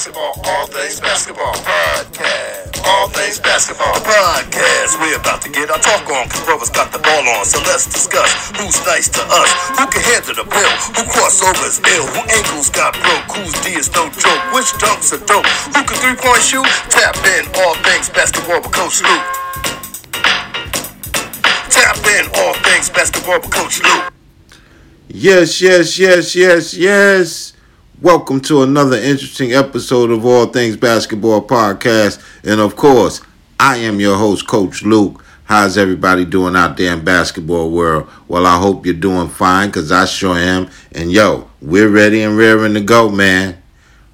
basketball, all things basketball. Podcast, all things basketball. Podcast, we're about to get our talk on, cause brothers got the ball on. So let's discuss who's nice to us, who can handle the bill, who crossovers ill, who ankles got broke, whose D is no joke, which dunks are dope, who can three point shoot. Tap in, all things basketball with Coach Luke. Tap in, all things basketball with Coach Luke. Yes, yes, yes, yes, yes. Welcome to another interesting episode of All Things Basketball Podcast. And of course, I am your host, Coach Luke. How's everybody doing out there in basketball world? Well, I hope you're doing fine because I sure am. And yo, we're ready and raring to go, man.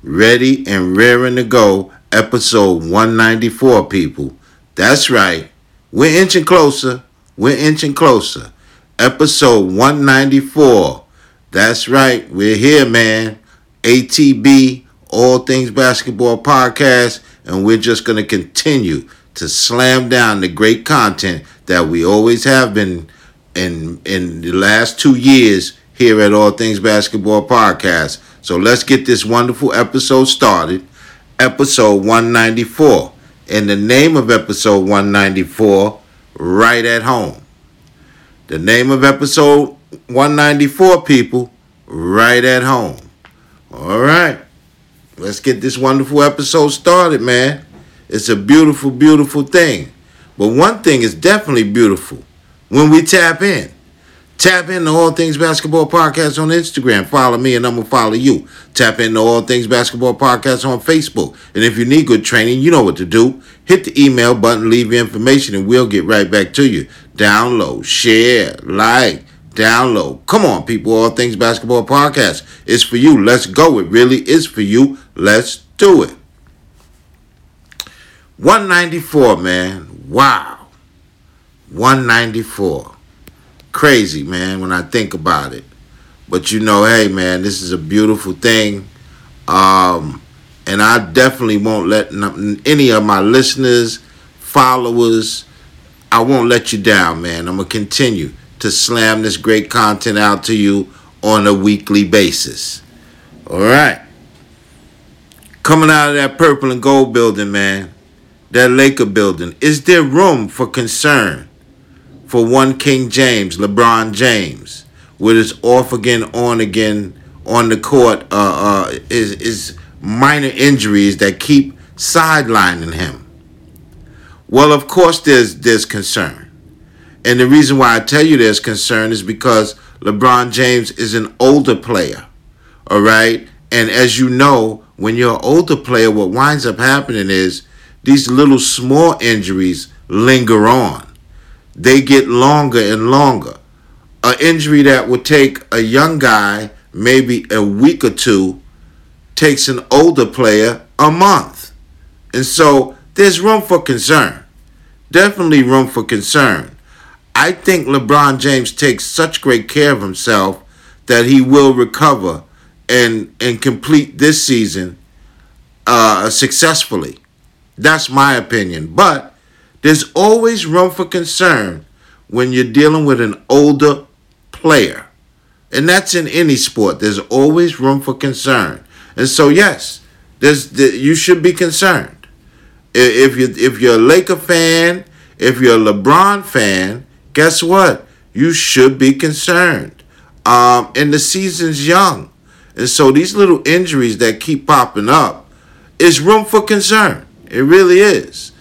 Ready and raring to go. Episode 194, people. That's right. We're inching closer. We're inching closer episode 194. That's right, we're here, man. ATB, All Things Basketball Podcast, and we're just going to continue to slam down the great content that we always have been in in the last two years here at All Things Basketball Podcast. So let's get this wonderful episode started. Episode 194. And the name of episode 194, Right at Home. The name of episode 194, people, right at home. All right. Let's get this wonderful episode started, man. It's a beautiful, beautiful thing. But one thing is definitely beautiful when we tap in. Tap into All Things Basketball Podcast on Instagram. Follow me and I'm going to follow you. Tap into All Things Basketball Podcast on Facebook. And if you need good training, you know what to do. Hit the email button, leave your information, and we'll get right back to you. Download, share, like, download. Come on, people. All Things Basketball Podcast. It's for you. Let's go. It really is for you. Let's do it. 194, man. Wow. 194 crazy, man, when I think about it. But you know, hey, man, this is a beautiful thing. Um, and I definitely won't let any of my listeners, followers, I won't let you down, man. I'm going to continue to slam this great content out to you on a weekly basis. All right. Coming out of that purple and gold building, man, that Laker building, is there room for concern? for one King James, LeBron James, with his off again, on again on the court, uh, uh, is is minor injuries that keep sidelining him. Well, of course, there's there's concern, and the reason why I tell you there's concern is because LeBron James is an older player, all right, and as you know, when you're an older player, what winds up happening is these little small injuries linger on they get longer and longer. An injury that would take a young guy maybe a week or two takes an older player a month. And so there's room for concern. Definitely room for concern. I think LeBron James takes such great care of himself that he will recover and and complete this season uh, successfully. That's my opinion. But there's always room for concern when you're dealing with an older player. And that's in any sport. There's always room for concern. And so yes, there's you should be concerned. If you if you're a Laker fan, if you're a LeBron fan, guess what? You should be concerned. Um, and the season's young. And so these little injuries that keep popping up is room for concern. It really is.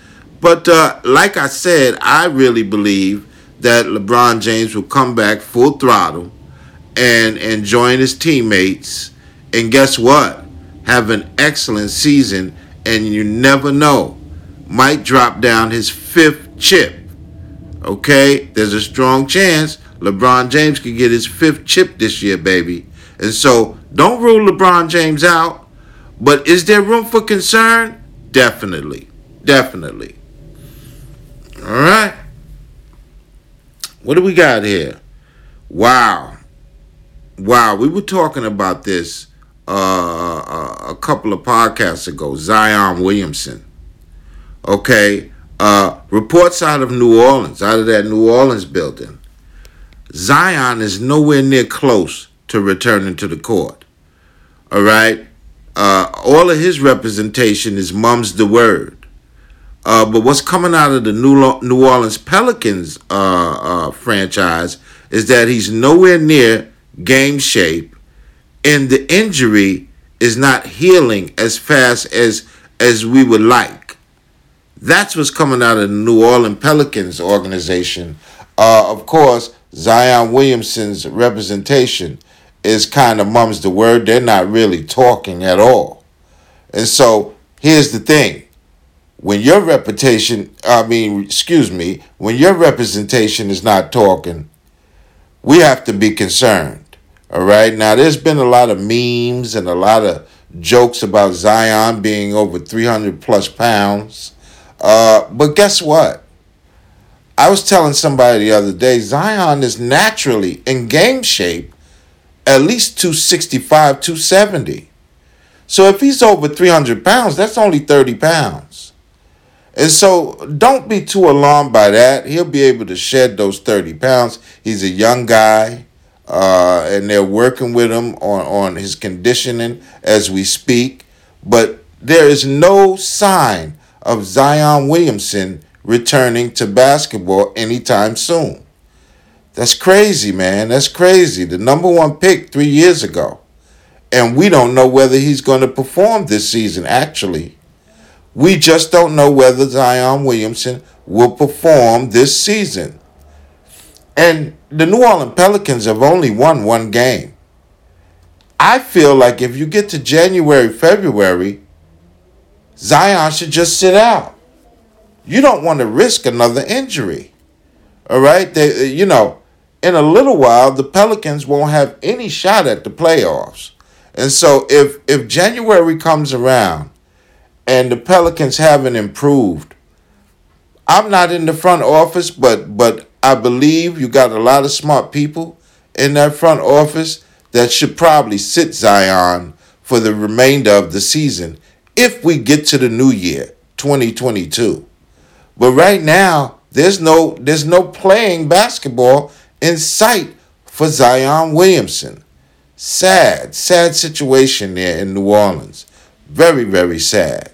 But uh, like I said, I really believe that LeBron James will come back full throttle and and join his teammates. And guess what? Have an excellent season, and you never know, might drop down his fifth chip. Okay, there's a strong chance LeBron James could get his fifth chip this year, baby. And so don't rule LeBron James out. But is there room for concern? Definitely. Definitely. All right. What do we got here? Wow. Wow. We were talking about this uh, a couple of podcasts ago. Zion Williamson. Okay. Uh, reports out of New Orleans, out of that New Orleans building. Zion is nowhere near close to returning to the court. All right. Uh, all of his representation is mum's the word. Uh, but what's coming out of the New New Orleans Pelicans uh, uh, franchise is that he's nowhere near game shape, and the injury is not healing as fast as as we would like. That's what's coming out of the New Orleans Pelicans organization. Uh, of course, Zion Williamson's representation is kind of mum's the word. They're not really talking at all. And so here's the thing. When your reputation, I mean, excuse me, when your representation is not talking, we have to be concerned. All right. Now, there's been a lot of memes and a lot of jokes about Zion being over 300 plus pounds. Uh, but guess what? I was telling somebody the other day, Zion is naturally in game shape at least 265, 270. So if he's over 300 pounds, that's only 30 pounds. And so don't be too alarmed by that. He'll be able to shed those 30 pounds. He's a young guy, uh, and they're working with him on, on his conditioning as we speak. But there is no sign of Zion Williamson returning to basketball anytime soon. That's crazy, man. That's crazy. The number one pick three years ago. And we don't know whether he's going to perform this season, actually. We just don't know whether Zion Williamson will perform this season. And the New Orleans Pelicans have only won one game. I feel like if you get to January, February, Zion should just sit out. You don't want to risk another injury. All right? They, uh, you know, in a little while, the Pelicans won't have any shot at the playoffs. And so if if January comes around and the Pelicans haven't improved, I'm not in the front office, but but I believe you got a lot of smart people in that front office that should probably sit Zion for the remainder of the season if we get to the new year, 2022. But right now, there's no there's no playing basketball in sight for Zion Williamson. Sad, sad situation there in New Orleans. Very, very sad.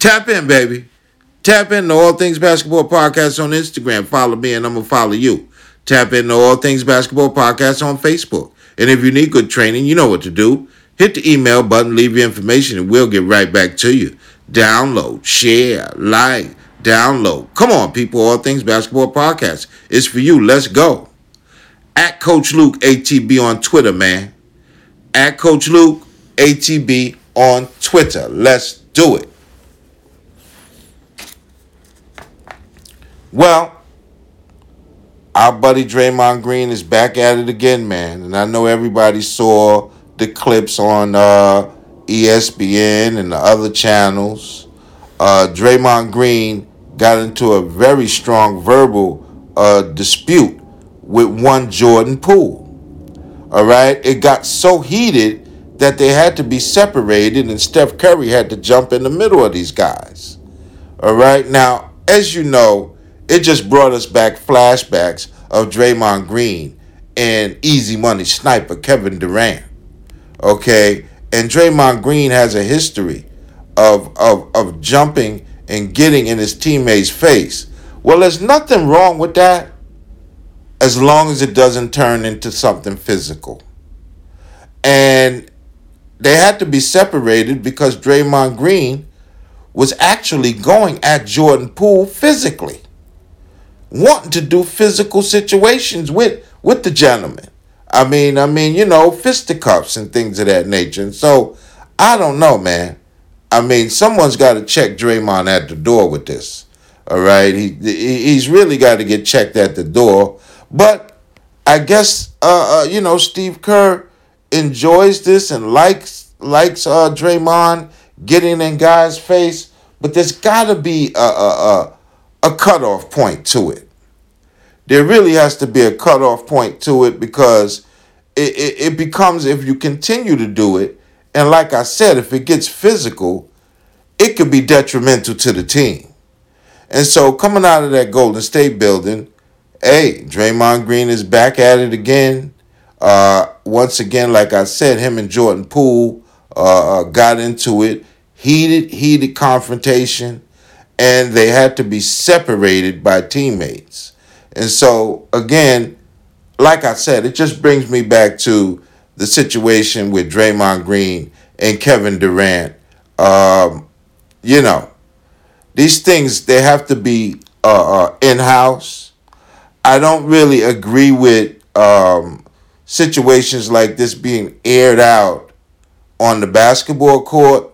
Tap in, baby. Tap in to All Things Basketball Podcast on Instagram. Follow me and I'm going to follow you. Tap in to All Things Basketball Podcast on Facebook. And if you need good training, you know what to do. Hit the email button, leave your information, and we'll get right back to you. Download, share, like, download. Come on, people. All Things Basketball Podcast. It's for you. Let's go. At Coach Luke ATB on Twitter, man. At Coach Luke ATB on Twitter. Let's do it. Well, our buddy Draymond Green is back at it again, man. And I know everybody saw the clips on uh, ESPN and the other channels. Uh, Draymond Green got into a very strong verbal uh, dispute with one Jordan Poole. All right, it got so heated that they had to be separated, and Steph Curry had to jump in the middle of these guys. All right, now as you know, it just brought us back flashbacks of Draymond Green and Easy Money sniper Kevin Durant. Okay, and Draymond Green has a history of of of jumping and getting in his teammate's face. Well, there's nothing wrong with that as long as it doesn't turn into something physical. And they had to be separated because Draymond Green was actually going at Jordan Poole physically, wanting to do physical situations with with the gentleman. I mean, I mean, you know, fisticuffs and things of that nature. And so I don't know, man. I mean, someone's got to check Draymond at the door with this. All right, he he's really got to get checked at the door. But I guess uh, uh, you know Steve Kerr enjoys this and likes likes uh, Draymond getting in guys' face. But there's got to be a, a a a cutoff point to it. There really has to be a cutoff point to it because it, it, it becomes if you continue to do it and like I said, if it gets physical, it could be detrimental to the team. And so coming out of that Golden State building, hey, Draymond Green is back at it again. Uh, once again, like I said, him and Jordan Poole uh, uh, got into it, heated, heated confrontation, and they had to be separated by teammates. And so, again, like I said, it just brings me back to the situation with Draymond Green and Kevin Durant. Um, you know, these things they have to be uh, uh, in house. I don't really agree with um, situations like this being aired out on the basketball court,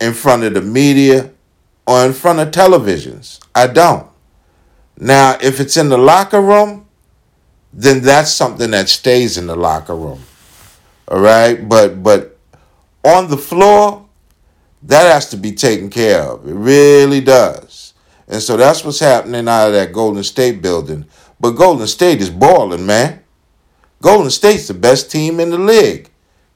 in front of the media, or in front of televisions. I don't. Now, if it's in the locker room, then that's something that stays in the locker room. All right? But but on the floor, that has to be taken care of. It really does. And so that's what's happening out of that Golden State building. But Golden State is balling, man. Golden State's the best team in the league.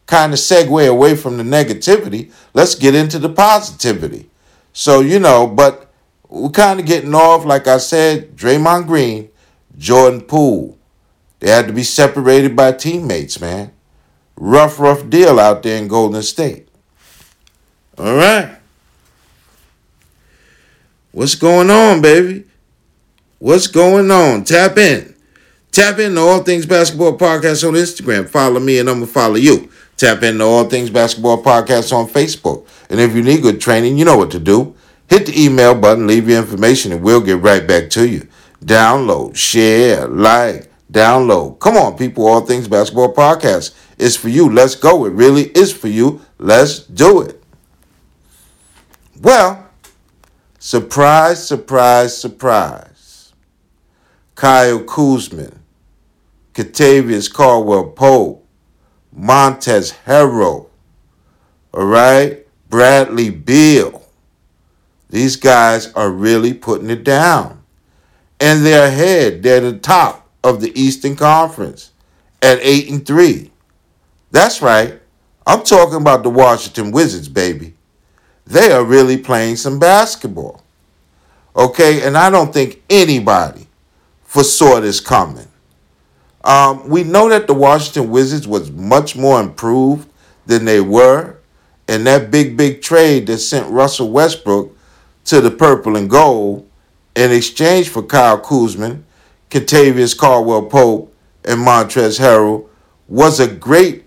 Kind of segue away from the negativity. Let's get into the positivity. So, you know, but we're kind of getting off, like I said, Draymond Green, Jordan Poole. They had to be separated by teammates, man. Rough, rough deal out there in Golden State. All right. What's going on, baby? What's going on? Tap in. Tap into All Things Basketball Podcast on Instagram. Follow me and I'm going to follow you. Tap in into All Things Basketball Podcast on Facebook. And if you need good training, you know what to do. Hit the email button, leave your information, and we'll get right back to you. Download, share, like, download. Come on, people. All Things Basketball Podcast is for you. Let's go. It really is for you. Let's do it. Well, surprise, surprise, surprise. Kyle Kuzma, Kentavious Caldwell Pope, Montrezl Harrell, all right, Bradley Beal. These guys are really putting it down. And they're ahead. They're the top of the Eastern Conference at 8 and 3. That's right. I'm talking about the Washington Wizards, baby they are really playing some basketball. Okay, and I don't think anybody foresaw this coming. Um, we know that the Washington Wizards was much more improved than they were, and that big, big trade that sent Russell Westbrook to the purple and gold in exchange for Kyle Kuzma, Kentavious Caldwell Pope, and Montrezl Harrell was a great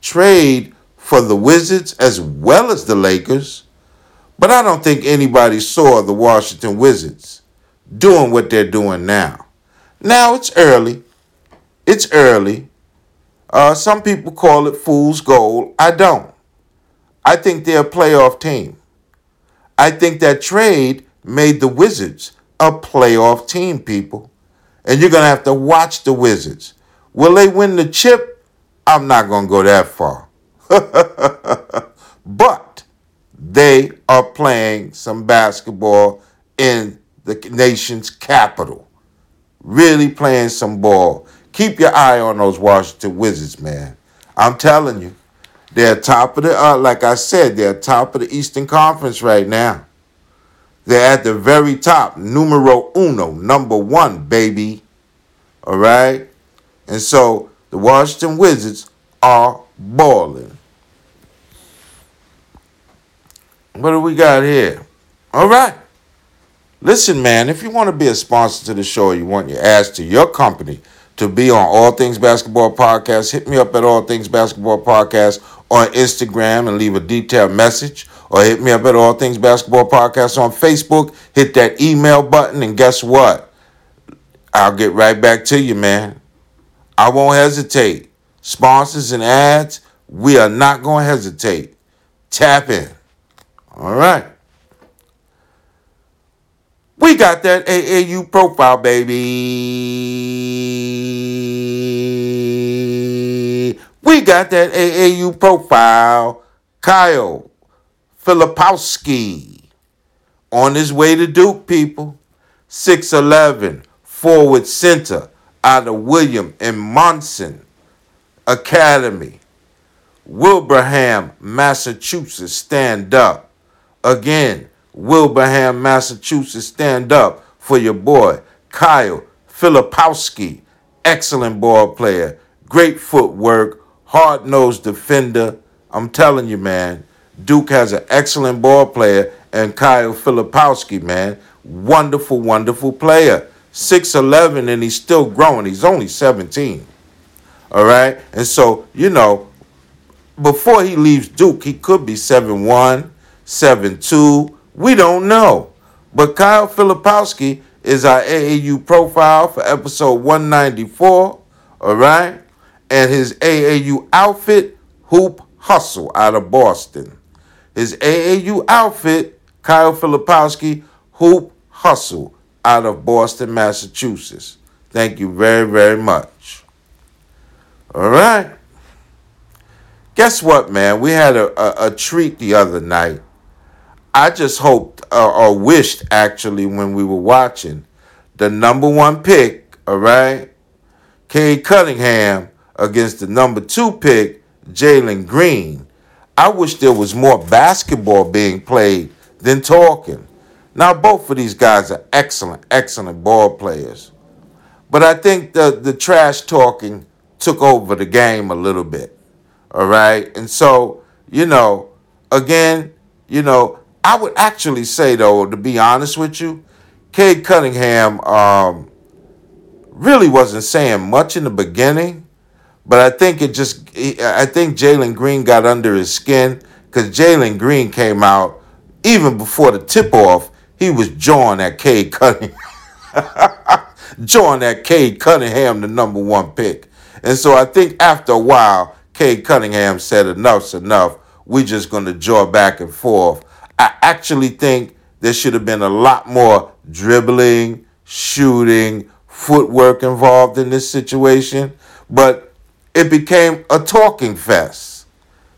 trade for the Wizards as well as the Lakers. But I don't think anybody saw the Washington Wizards doing what they're doing now. Now it's early. It's early. Uh, some people call it fool's gold. I don't. I think they're a playoff team. I think that trade made the Wizards a playoff team, people. And you're going to have to watch the Wizards. Will they win the chip? I'm not going to go that far. but they are playing some basketball in the nation's capital. Really playing some ball. Keep your eye on those Washington Wizards, man. I'm telling you, they're top of the, uh, like I said, they're top of the Eastern Conference right now. They're at the very top, numero uno, number one, baby. All right? And so the Washington Wizards are balling. What do we got here? All right. Listen, man, if you want to be a sponsor to the show, you want your ads to your company to be on All Things Basketball Podcast, hit me up at All Things Basketball Podcast on Instagram and leave a detailed message. Or hit me up at All Things Basketball Podcast on Facebook. Hit that email button, and guess what? I'll get right back to you, man. I won't hesitate. Sponsors and ads, we are not going to hesitate. Tap in. All right. We got that AAU profile, baby. We got that AAU profile. Kyle Filipowski on his way to Duke, people. 6'11, forward center out of Wilbraham and Monson Academy. Wilbraham, Massachusetts, stand up. Again, Wilbraham, Massachusetts, stand up for your boy, Kyle Filipowski. Excellent ball player, great footwork, hard nosed defender. I'm telling you, man, Duke has an excellent ball player, and Kyle Filipowski, man, wonderful, wonderful player. 6'11 and he's still growing. He's only 17. All right? And so, you know, before he leaves Duke, he could be 7'1, 7'2. We don't know. But Kyle Filipowski is our AAU profile for episode 194. All right? And his AAU outfit, Hoop Hustle out of Boston. His AAU outfit, Kyle Filipowski, Hoop Hustle out of Boston, Massachusetts. Thank you very, very much. All right. Guess what, man? We had a, a, a treat the other night. I just hoped uh, or wished actually when we were watching the number one pick, all right, Cade Cunningham against the number two pick, Jalen Green. I wish there was more basketball being played than talking. Now, both of these guys are excellent, excellent ball players. But I think the, the trash talking took over the game a little bit. All right. And so, you know, again, you know, I would actually say, though, to be honest with you, Cade Cunningham um, really wasn't saying much in the beginning, but I think it just, I think Jalen Green got under his skin because Jalen Green came out even before the tip off. He was jawing at Cade Cunningham, jawing at Cade Cunningham, the number one pick. And so I think after a while, Cade Cunningham said, enough's enough. We're just going to jaw back and forth. I actually think there should have been a lot more dribbling, shooting, footwork involved in this situation. But it became a talking fest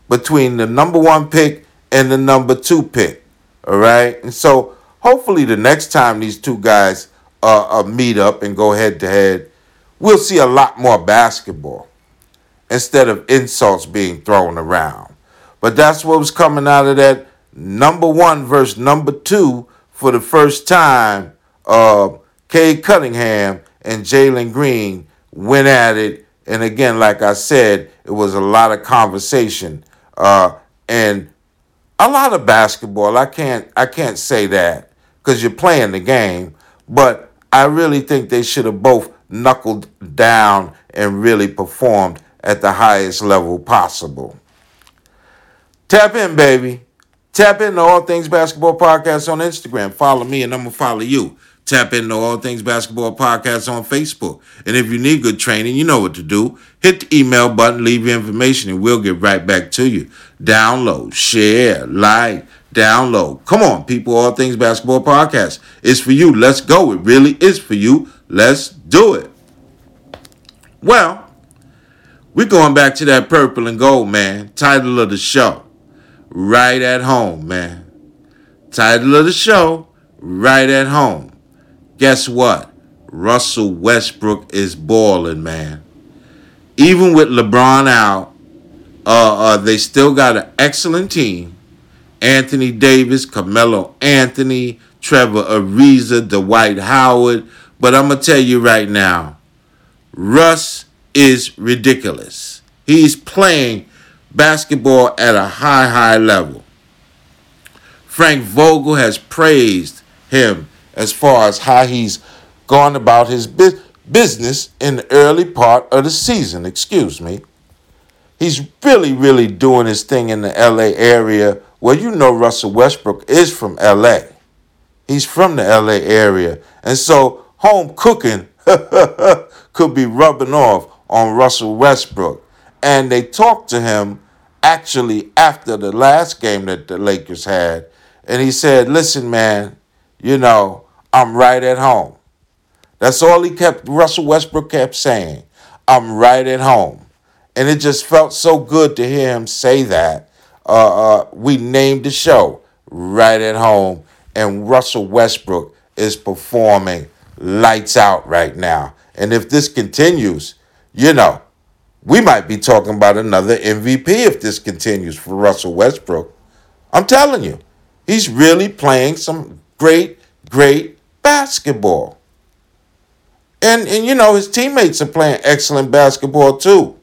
between the number one pick and the number two pick. All right. And so hopefully the next time these two guys uh, uh, meet up and go head to head, we'll see a lot more basketball instead of insults being thrown around. But that's what was coming out of that number one versus number two for the first time. Uh, Cade Cunningham and Jalen Green went at it. And again, like I said, it was a lot of conversation uh, and a lot of basketball. I can't I can't say that because you're playing the game, but I really think they should have both knuckled down and really performed at the highest level possible. Tap in, baby. Tap in to All Things Basketball Podcast on Instagram. Follow me and I'm going to follow you. Tap into All Things Basketball Podcast on Facebook. And if you need good training, you know what to do. Hit the email button, leave your information, and we'll get right back to you. Download, share, like, download. Come on, people. All Things Basketball Podcast. It's for you. Let's go. It really is for you. Let's do it. Well, we're going back to that purple and gold, man. Title of the show, Right at Home, man. Title of the show, Right at Home. Guess what? Russell Westbrook is balling, man. Even with LeBron out, uh, uh, they still got an excellent team. Anthony Davis, Carmelo Anthony, Trevor Ariza, Dwight Howard. But I'm going to tell you right now, Russ is ridiculous. He's playing basketball at a high, high level. Frank Vogel has praised him as far as how he's gone about his bu- business in the early part of the season. Excuse me. He's really, really doing his thing in the LA area. Well, you know, Russell Westbrook is from LA. He's from the LA area. And so home cooking could be rubbing off on Russell Westbrook. And they talked to him actually after the last game that the Lakers had. And he said, Listen, man, you know, I'm right at home. That's all he kept, Russell Westbrook kept saying. I'm right at home. And it just felt so good to hear him say that. Uh, uh, we named the show Right at Home, and Russell Westbrook is performing lights out right now. And if this continues, you know, we might be talking about another MVP if this continues for Russell Westbrook. I'm telling you, he's really playing some great, great basketball. And and you know, his teammates are playing excellent basketball too.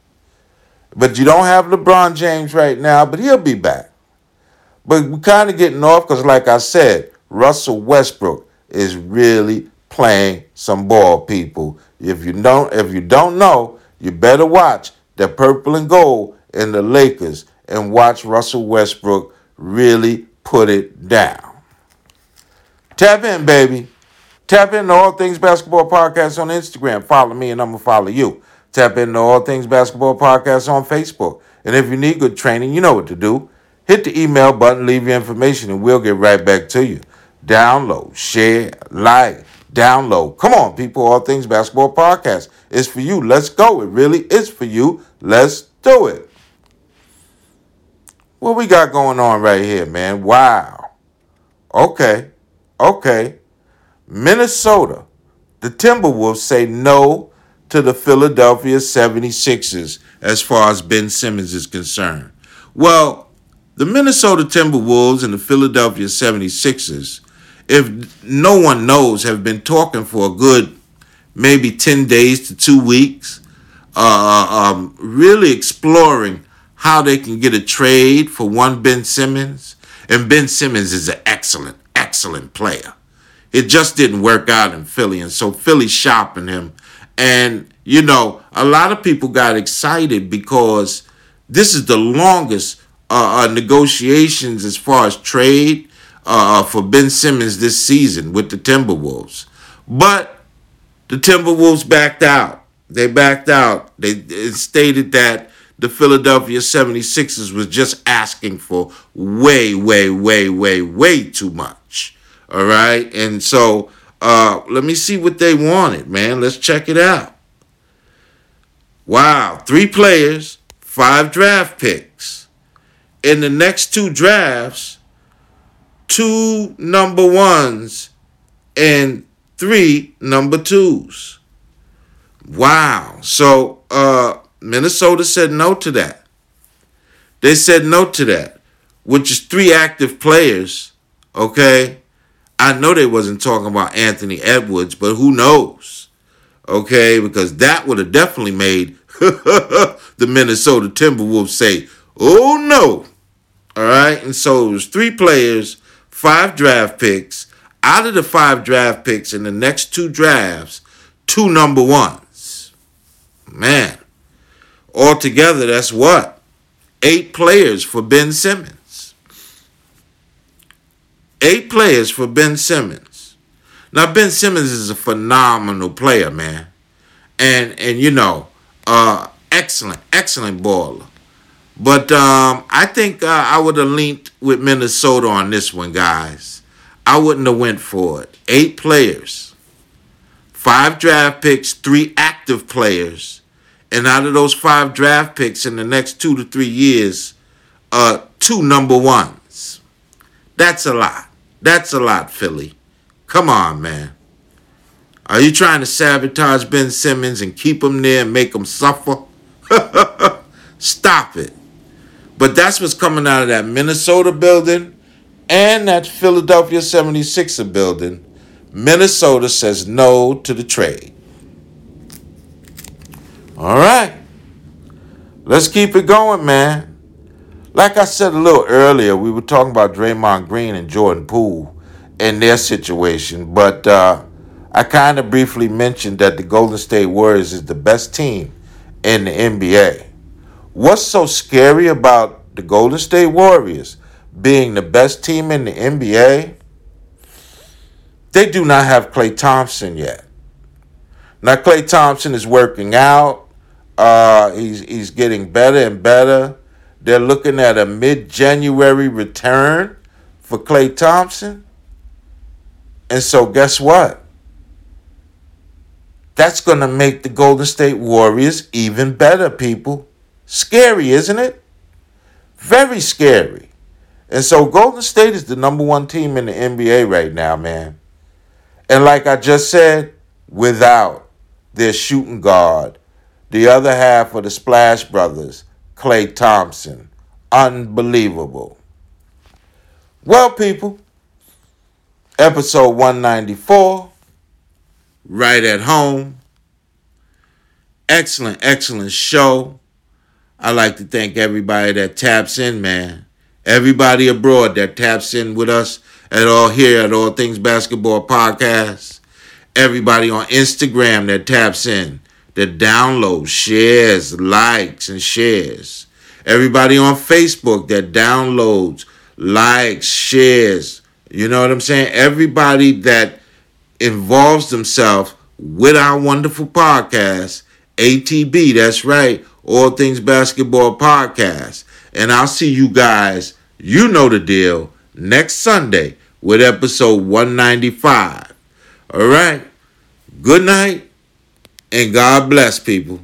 But you don't have LeBron James right now, but he'll be back. But we're kind of getting off because, like I said, Russell Westbrook is really playing some ball, people. If you don't, if you don't know, you better watch the purple and gold in the Lakers and watch Russell Westbrook really put it down. Tap in, baby. Tap into All Things Basketball Podcast on Instagram. Follow me and I'm going to follow you. Tap into All Things Basketball Podcast on Facebook. And if you need good training, you know what to do. Hit the email button, leave your information, and we'll get right back to you. Download, share, like, download. Come on, people. All Things Basketball Podcast is for you. Let's go. It really is for you. Let's do it. What we got going on right here, man? Wow. Okay. Okay. Minnesota. The Timberwolves say no to the Philadelphia 76ers as far as Ben Simmons is concerned. Well, the Minnesota Timberwolves and the Philadelphia 76ers, if no one knows, have been talking for a good maybe 10 days to two weeks, uh, um, really exploring how they can get a trade for one Ben Simmons. And Ben Simmons is an excellent, excellent player. It just didn't work out in Philly. And so Philly shopping him. And, you know, a lot of people got excited because this is the longest uh, uh, negotiations as far as trade uh, for Ben Simmons this season with the Timberwolves. But the Timberwolves backed out. They backed out. They stated that the Philadelphia 76ers was just asking for way, way, way, way, way too much. All right. And so uh, let me see what they wanted, man. Let's check it out. Wow. Three players, five draft picks. In the next two drafts, two number ones and three number twos. Wow. So, uh, Minnesota said no to that. They said no to that, which is three active players. Okay. I know they wasn't talking about Anthony Edwards, but who knows? Okay, because that would have definitely made the Minnesota Timberwolves say, oh no. All right. And so it was three players, five draft picks. Out of the five draft picks in the next two drafts, two number ones. Man. Altogether, that's what? Eight players for Ben Simmons. Eight players for Ben Simmons. Now Ben Simmons is a phenomenal player, man. And and you know, uh excellent, excellent baller. But um, I think uh, I would have leaned with Minnesota on this one, guys. I wouldn't have went for it. Eight players, five draft picks, three active players, and out of those five draft picks in the next two to three years, uh, two number ones. That's a lot. That's a lot, Philly. Come on, man. Are you trying to sabotage Ben Simmons and keep him there and make him suffer? Stop it. But that's what's coming out of that Minnesota building and that Philadelphia 76er building. Minnesota says no to the trade. All right. Let's keep it going, man. Like I said a little earlier, we were talking about Draymond Green and Jordan Poole and their situation, but uh, I kind of briefly mentioned that the Golden State Warriors is the best team in the NBA. What's so scary about the Golden State Warriors being the best team in the NBA? They do not have Klay Thompson yet. Now, Klay Thompson is working out. Uh, he's he's getting better and better. They're looking at a mid-January return for Klay Thompson. And so guess what? That's going to make the Golden State Warriors even better, people. Scary, isn't it? Very scary. And so Golden State is the number one team in the NBA right now, man. And like I just said, without their shooting guard, the other half of the Splash Brothers, Klay Thompson. Unbelievable. Well, people, episode 194, right at home. Excellent, excellent show. I'd like to thank everybody that taps in, man. Everybody abroad that taps in with us at all here at All Things Basketball Podcast. Everybody on Instagram that taps in, that downloads, shares, likes, and shares. Everybody on Facebook that downloads, likes, shares. You know what I'm saying? Everybody that involves themselves with our wonderful podcast, ATB, that's right, All Things Basketball Podcast. And I'll see you guys, you know the deal, next Sunday with episode 195. All right. Good night and God bless people.